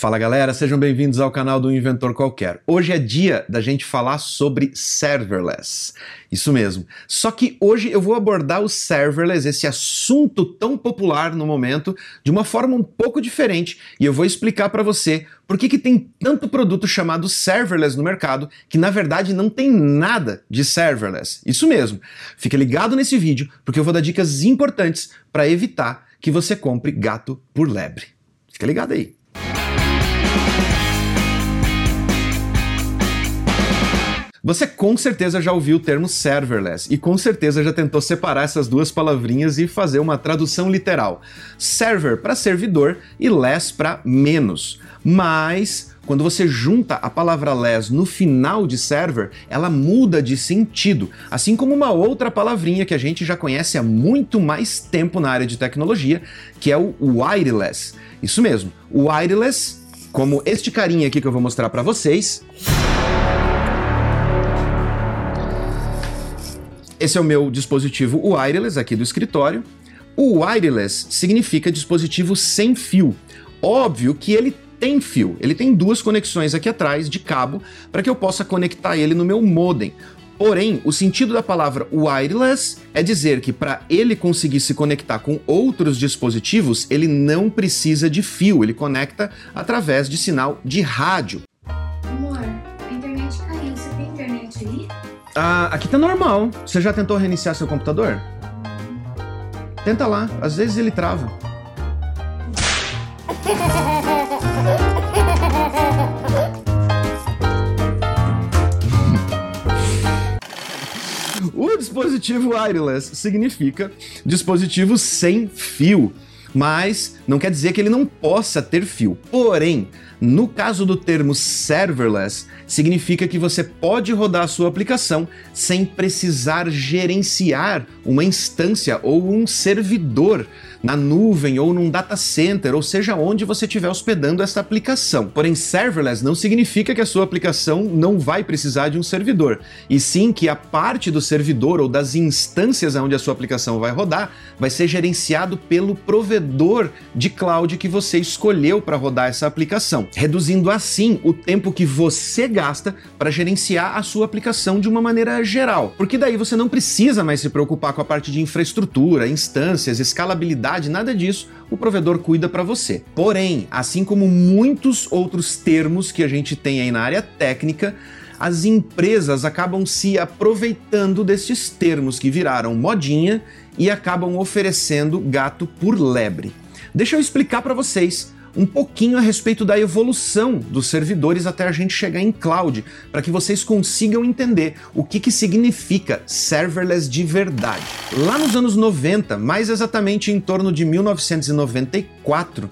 Fala galera, sejam bem-vindos ao canal do Inventor Qualquer. Hoje é dia da gente falar sobre serverless. Isso mesmo. Só que hoje eu vou abordar o serverless, esse assunto tão popular no momento, de uma forma um pouco diferente e eu vou explicar para você por que, que tem tanto produto chamado serverless no mercado que na verdade não tem nada de serverless. Isso mesmo. Fica ligado nesse vídeo porque eu vou dar dicas importantes para evitar que você compre gato por lebre. Fica ligado aí. Você com certeza já ouviu o termo serverless e com certeza já tentou separar essas duas palavrinhas e fazer uma tradução literal. Server para servidor e less para menos. Mas quando você junta a palavra less no final de server, ela muda de sentido, assim como uma outra palavrinha que a gente já conhece há muito mais tempo na área de tecnologia, que é o wireless. Isso mesmo, wireless, como este carinha aqui que eu vou mostrar para vocês. Esse é o meu dispositivo wireless aqui do escritório. O wireless significa dispositivo sem fio. Óbvio que ele tem fio, ele tem duas conexões aqui atrás de cabo para que eu possa conectar ele no meu modem. Porém, o sentido da palavra wireless é dizer que para ele conseguir se conectar com outros dispositivos, ele não precisa de fio, ele conecta através de sinal de rádio. Ah, aqui tá normal. Você já tentou reiniciar seu computador? Tenta lá, às vezes ele trava. O dispositivo wireless significa dispositivo sem fio, mas não quer dizer que ele não possa ter fio. Porém, no caso do termo serverless, significa que você pode rodar a sua aplicação sem precisar gerenciar uma instância ou um servidor na nuvem ou num data center, ou seja onde você estiver hospedando essa aplicação. Porém, serverless não significa que a sua aplicação não vai precisar de um servidor, e sim que a parte do servidor ou das instâncias onde a sua aplicação vai rodar vai ser gerenciado pelo provedor de cloud que você escolheu para rodar essa aplicação, reduzindo assim o tempo que você gasta para gerenciar a sua aplicação de uma maneira geral. Porque daí você não precisa mais se preocupar com a parte de infraestrutura, instâncias, escalabilidade, nada disso, o provedor cuida para você. Porém, assim como muitos outros termos que a gente tem aí na área técnica, as empresas acabam se aproveitando destes termos que viraram modinha e acabam oferecendo gato por lebre. Deixa eu explicar para vocês um pouquinho a respeito da evolução dos servidores até a gente chegar em cloud, para que vocês consigam entender o que, que significa serverless de verdade. Lá nos anos 90, mais exatamente em torno de 1994,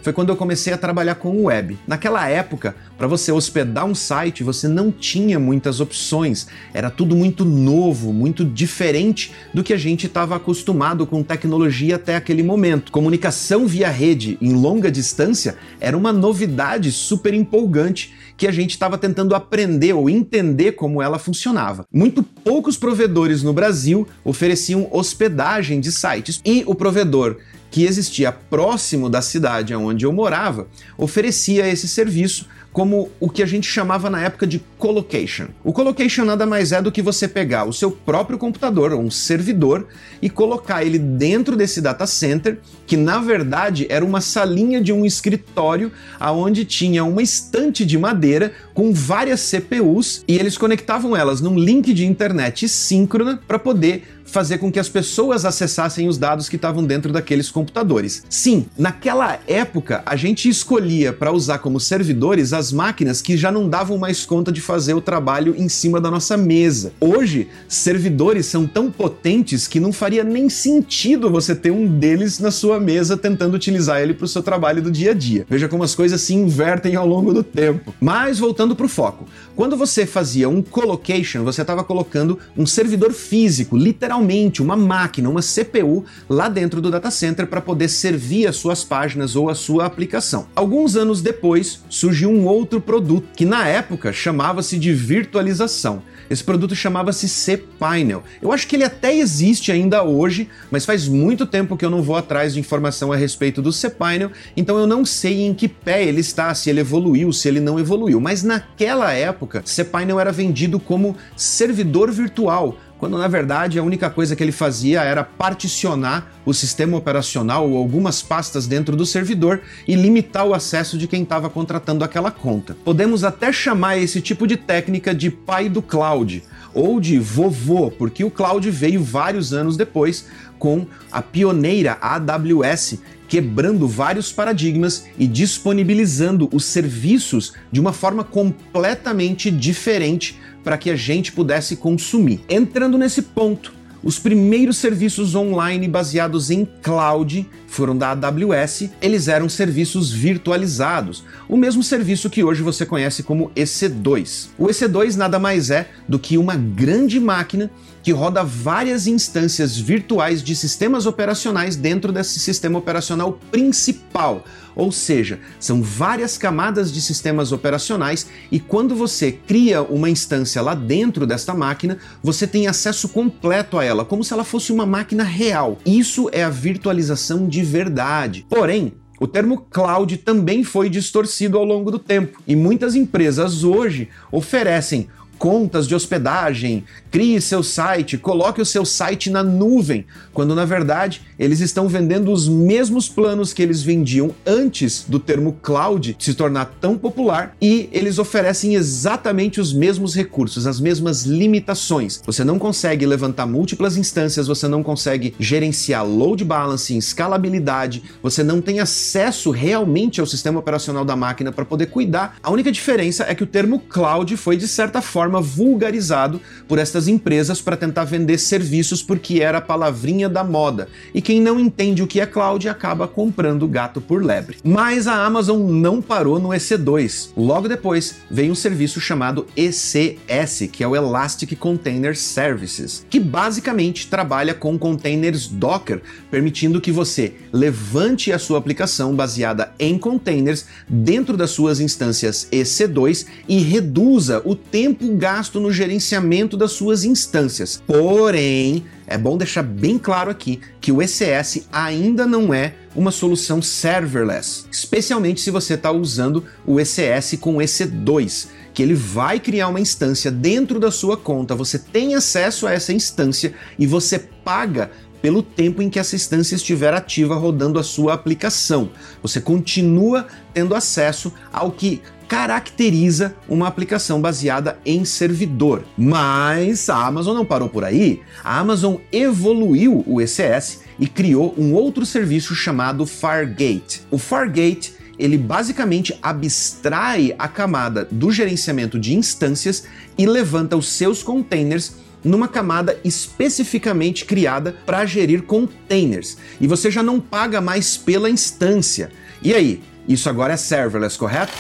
foi quando eu comecei a trabalhar com web. Naquela época, para você hospedar um site, você não tinha muitas opções, era tudo muito novo, muito diferente do que a gente estava acostumado com tecnologia até aquele momento. Comunicação via rede em longa distância era uma novidade super empolgante que a gente estava tentando aprender ou entender como ela funcionava. Muito poucos provedores no Brasil ofereciam hospedagem de sites e o provedor que existia próximo da cidade onde eu morava oferecia esse serviço como o que a gente chamava na época de colocation. O colocation nada mais é do que você pegar o seu próprio computador, um servidor, e colocar ele dentro desse data center, que na verdade era uma salinha de um escritório aonde tinha uma estante de madeira com várias CPUs e eles conectavam elas num link de internet síncrona para poder fazer com que as pessoas acessassem os dados que estavam dentro daqueles computadores. Sim, naquela época a gente escolhia para usar como servidores as máquinas que já não davam mais conta de fazer o trabalho em cima da nossa mesa. Hoje, servidores são tão potentes que não faria nem sentido você ter um deles na sua mesa tentando utilizar ele para o seu trabalho do dia a dia. Veja como as coisas se invertem ao longo do tempo. Mas voltando para o foco, quando você fazia um colocation, você estava colocando um servidor físico, literalmente literalmente uma máquina, uma CPU lá dentro do data center para poder servir as suas páginas ou a sua aplicação. Alguns anos depois, surgiu um outro produto que na época chamava-se de virtualização. Esse produto chamava-se cPanel. Eu acho que ele até existe ainda hoje, mas faz muito tempo que eu não vou atrás de informação a respeito do cPanel, então eu não sei em que pé ele está, se ele evoluiu, se ele não evoluiu. Mas naquela época, cPanel era vendido como servidor virtual, quando na verdade a única coisa que ele fazia era particionar o sistema operacional ou algumas pastas dentro do servidor e limitar o acesso de quem estava contratando aquela conta. Podemos até chamar esse tipo de técnica de pai do cloud ou de vovô, porque o cloud veio vários anos depois com a pioneira AWS, quebrando vários paradigmas e disponibilizando os serviços de uma forma completamente diferente para que a gente pudesse consumir. Entrando nesse ponto, os primeiros serviços online baseados em cloud foram da AWS, eles eram serviços virtualizados, o mesmo serviço que hoje você conhece como EC2. O EC2 nada mais é do que uma grande máquina que roda várias instâncias virtuais de sistemas operacionais dentro desse sistema operacional principal. Ou seja, são várias camadas de sistemas operacionais e quando você cria uma instância lá dentro desta máquina, você tem acesso completo a ela, como se ela fosse uma máquina real. Isso é a virtualização de verdade. Porém, o termo cloud também foi distorcido ao longo do tempo e muitas empresas hoje oferecem contas de hospedagem, crie seu site, coloque o seu site na nuvem, quando na verdade eles estão vendendo os mesmos planos que eles vendiam antes do termo cloud se tornar tão popular e eles oferecem exatamente os mesmos recursos, as mesmas limitações. Você não consegue levantar múltiplas instâncias, você não consegue gerenciar load balancing, escalabilidade, você não tem acesso realmente ao sistema operacional da máquina para poder cuidar. A única diferença é que o termo cloud foi de certa forma vulgarizado por estas empresas para tentar vender serviços porque era a palavrinha da moda. E quem não entende o que é cloud acaba comprando gato por lebre. Mas a Amazon não parou no EC2. Logo depois veio um serviço chamado ECS, que é o Elastic Container Services, que basicamente trabalha com containers Docker, permitindo que você levante a sua aplicação baseada em containers dentro das suas instâncias EC2 e reduza o tempo gasto no gerenciamento das suas instâncias. Porém, é bom deixar bem claro aqui que o ECS ainda não é uma solução serverless, especialmente se você está usando o ECS com EC2, que ele vai criar uma instância dentro da sua conta, você tem acesso a essa instância e você paga pelo tempo em que essa instância estiver ativa rodando a sua aplicação. Você continua tendo acesso ao que caracteriza uma aplicação baseada em servidor. Mas a Amazon não parou por aí. A Amazon evoluiu o ECS e criou um outro serviço chamado Fargate. O Fargate ele basicamente abstrai a camada do gerenciamento de instâncias e levanta os seus containers numa camada especificamente criada para gerir containers. E você já não paga mais pela instância. E aí, isso agora é serverless, correto?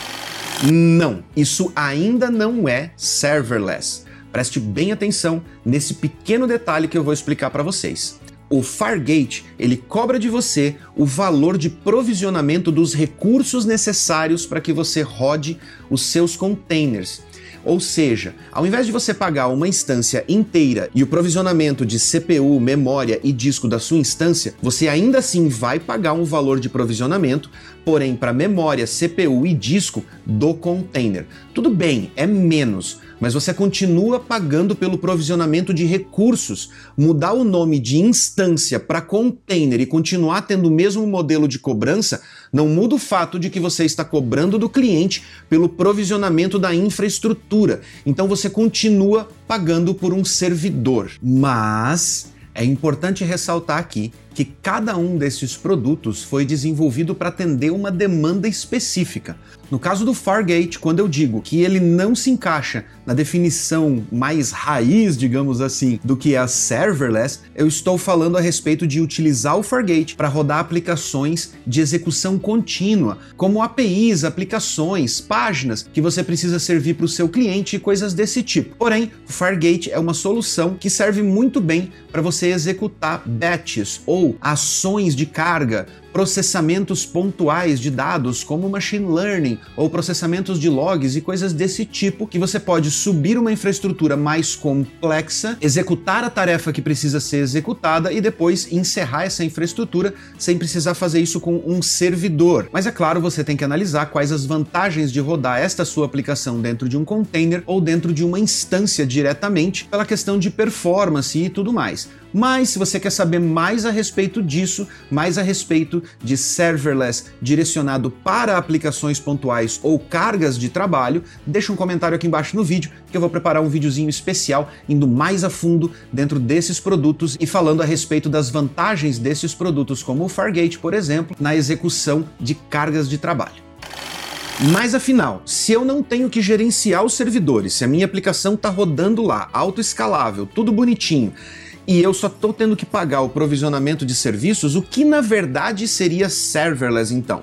Não, isso ainda não é serverless. Preste bem atenção nesse pequeno detalhe que eu vou explicar para vocês. O Fargate, ele cobra de você o valor de provisionamento dos recursos necessários para que você rode os seus containers. Ou seja, ao invés de você pagar uma instância inteira e o provisionamento de CPU, memória e disco da sua instância, você ainda assim vai pagar um valor de provisionamento, porém para memória, CPU e disco do container. Tudo bem, é menos, mas você continua pagando pelo provisionamento de recursos. Mudar o nome de instância para container e continuar tendo o mesmo modelo de cobrança não muda o fato de que você está cobrando do cliente pelo provisionamento da infraestrutura. Então você continua pagando por um servidor. Mas é importante ressaltar aqui que cada um desses produtos foi desenvolvido para atender uma demanda específica. No caso do Fargate, quando eu digo que ele não se encaixa na definição mais raiz, digamos assim, do que é a serverless, eu estou falando a respeito de utilizar o Fargate para rodar aplicações de execução contínua, como APIs, aplicações, páginas que você precisa servir para o seu cliente e coisas desse tipo. Porém, o Fargate é uma solução que serve muito bem para você executar batches ou ações de carga processamentos pontuais de dados, como machine learning ou processamentos de logs e coisas desse tipo, que você pode subir uma infraestrutura mais complexa, executar a tarefa que precisa ser executada e depois encerrar essa infraestrutura sem precisar fazer isso com um servidor. Mas é claro, você tem que analisar quais as vantagens de rodar esta sua aplicação dentro de um container ou dentro de uma instância diretamente, pela questão de performance e tudo mais. Mas se você quer saber mais a respeito disso, mais a respeito de serverless direcionado para aplicações pontuais ou cargas de trabalho, deixa um comentário aqui embaixo no vídeo que eu vou preparar um videozinho especial indo mais a fundo dentro desses produtos e falando a respeito das vantagens desses produtos, como o Fargate, por exemplo, na execução de cargas de trabalho. Mas afinal, se eu não tenho que gerenciar os servidores, se a minha aplicação está rodando lá, autoescalável, tudo bonitinho, e eu só estou tendo que pagar o provisionamento de serviços, o que na verdade seria serverless então?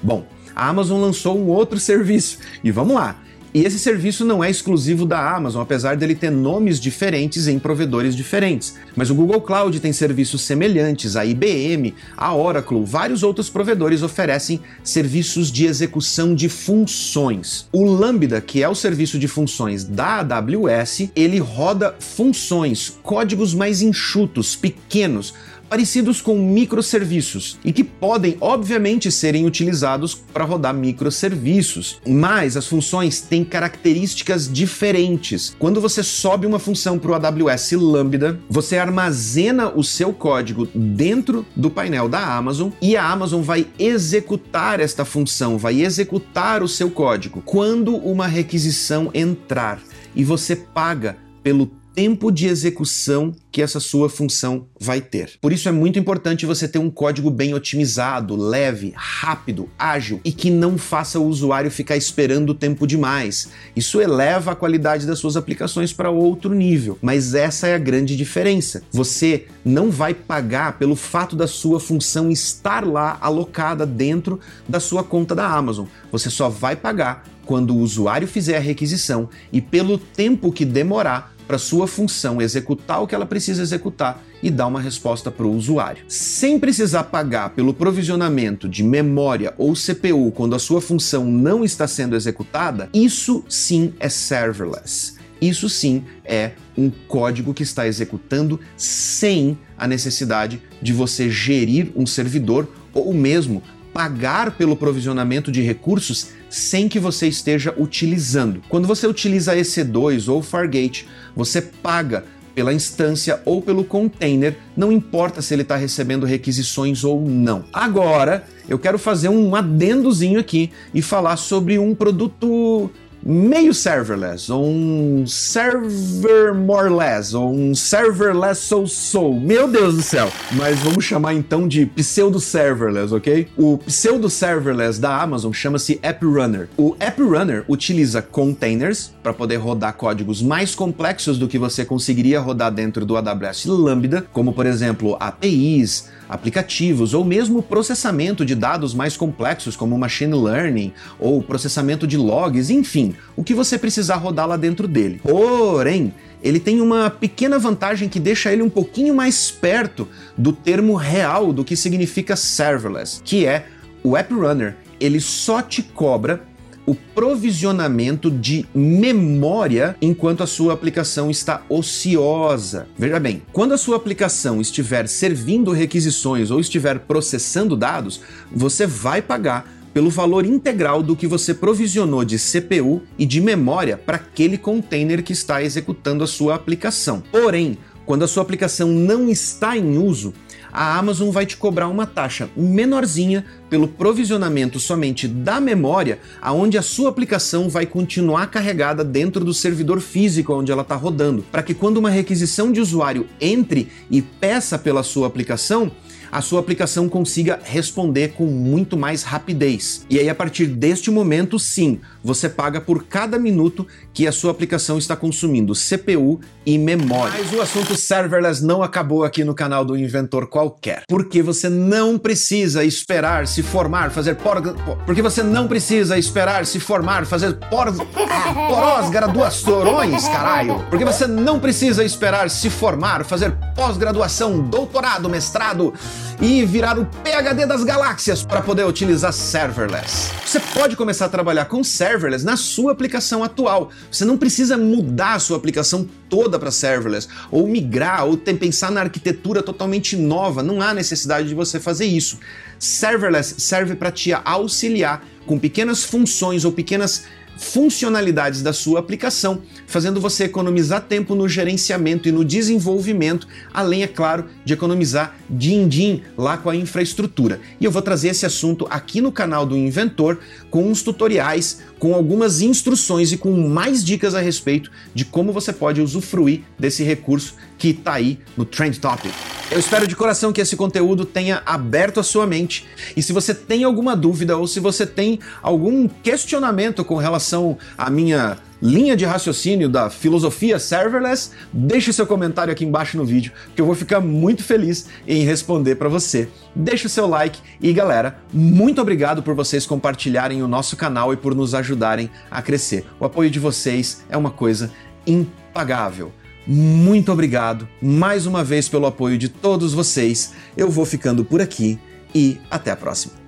Bom, a Amazon lançou um outro serviço e vamos lá. E esse serviço não é exclusivo da Amazon, apesar dele ter nomes diferentes em provedores diferentes. Mas o Google Cloud tem serviços semelhantes, a IBM, a Oracle, vários outros provedores oferecem serviços de execução de funções. O Lambda, que é o serviço de funções da AWS, ele roda funções, códigos mais enxutos, pequenos, parecidos com microserviços e que podem, obviamente, serem utilizados para rodar microserviços, mas as funções têm características diferentes. Quando você sobe uma função para o AWS Lambda, você armazena o seu código dentro do painel da Amazon e a Amazon vai executar esta função, vai executar o seu código quando uma requisição entrar e você paga pelo tempo de execução que essa sua função vai ter. Por isso é muito importante você ter um código bem otimizado, leve, rápido, ágil e que não faça o usuário ficar esperando tempo demais. Isso eleva a qualidade das suas aplicações para outro nível. Mas essa é a grande diferença. Você não vai pagar pelo fato da sua função estar lá alocada dentro da sua conta da Amazon. Você só vai pagar quando o usuário fizer a requisição e pelo tempo que demorar para sua função executar o que ela precisa executar e dar uma resposta para o usuário. Sem precisar pagar pelo provisionamento de memória ou CPU quando a sua função não está sendo executada, isso sim é serverless. Isso sim é um código que está executando sem a necessidade de você gerir um servidor ou mesmo pagar pelo provisionamento de recursos sem que você esteja utilizando. Quando você utiliza EC2 ou Fargate, você paga pela instância ou pelo container, não importa se ele está recebendo requisições ou não. Agora, eu quero fazer um adendozinho aqui e falar sobre um produto meio serverless, ou um server more less, ou um serverless so so. Meu Deus do céu! Mas vamos chamar então de pseudo serverless, ok? O pseudo serverless da Amazon chama-se App Runner. O App Runner utiliza containers para poder rodar códigos mais complexos do que você conseguiria rodar dentro do AWS Lambda, como por exemplo APIs, aplicativos ou mesmo processamento de dados mais complexos como machine learning ou processamento de logs, enfim, o que você precisar rodar lá dentro dele. Porém, ele tem uma pequena vantagem que deixa ele um pouquinho mais perto do termo real do que significa serverless, que é o App Runner. Ele só te cobra o provisionamento de memória enquanto a sua aplicação está ociosa. Veja bem, quando a sua aplicação estiver servindo requisições ou estiver processando dados, você vai pagar pelo valor integral do que você provisionou de CPU e de memória para aquele container que está executando a sua aplicação. Porém, quando a sua aplicação não está em uso, a Amazon vai te cobrar uma taxa menorzinha pelo provisionamento somente da memória, aonde a sua aplicação vai continuar carregada dentro do servidor físico onde ela está rodando, para que quando uma requisição de usuário entre e peça pela sua aplicação, a sua aplicação consiga responder com muito mais rapidez. E aí, a partir deste momento, sim, você paga por cada minuto que a sua aplicação está consumindo CPU e memória. Mas o assunto serverless não acabou aqui no canal do Inventor Qualquer. Porque você não precisa esperar se formar, fazer por... Porque você não precisa esperar se formar, fazer por... Ah, pós-graduações, caralho. Porque você não precisa esperar se formar, fazer pós-graduação, doutorado, mestrado e virar o PhD das galáxias para poder utilizar serverless. Você pode começar a trabalhar com serverless na sua aplicação atual. Você não precisa mudar a sua aplicação toda para serverless, ou migrar, ou pensar na arquitetura totalmente nova. Não há necessidade de você fazer isso. Serverless serve para te auxiliar com pequenas funções ou pequenas funcionalidades da sua aplicação, fazendo você economizar tempo no gerenciamento e no desenvolvimento, além, é claro, de economizar din-din lá com a infraestrutura. E eu vou trazer esse assunto aqui no canal do Inventor com uns tutoriais, com algumas instruções e com mais dicas a respeito de como você pode usufruir desse recurso que está aí no Trend Topic. Eu espero de coração que esse conteúdo tenha aberto a sua mente. E se você tem alguma dúvida ou se você tem algum questionamento com relação à minha linha de raciocínio da filosofia serverless, deixe seu comentário aqui embaixo no vídeo, que eu vou ficar muito feliz em responder para você. Deixe o seu like e galera, muito obrigado por vocês compartilharem o nosso canal e por nos ajudarem a crescer. O apoio de vocês é uma coisa impagável. Muito obrigado mais uma vez pelo apoio de todos vocês. Eu vou ficando por aqui e até a próxima.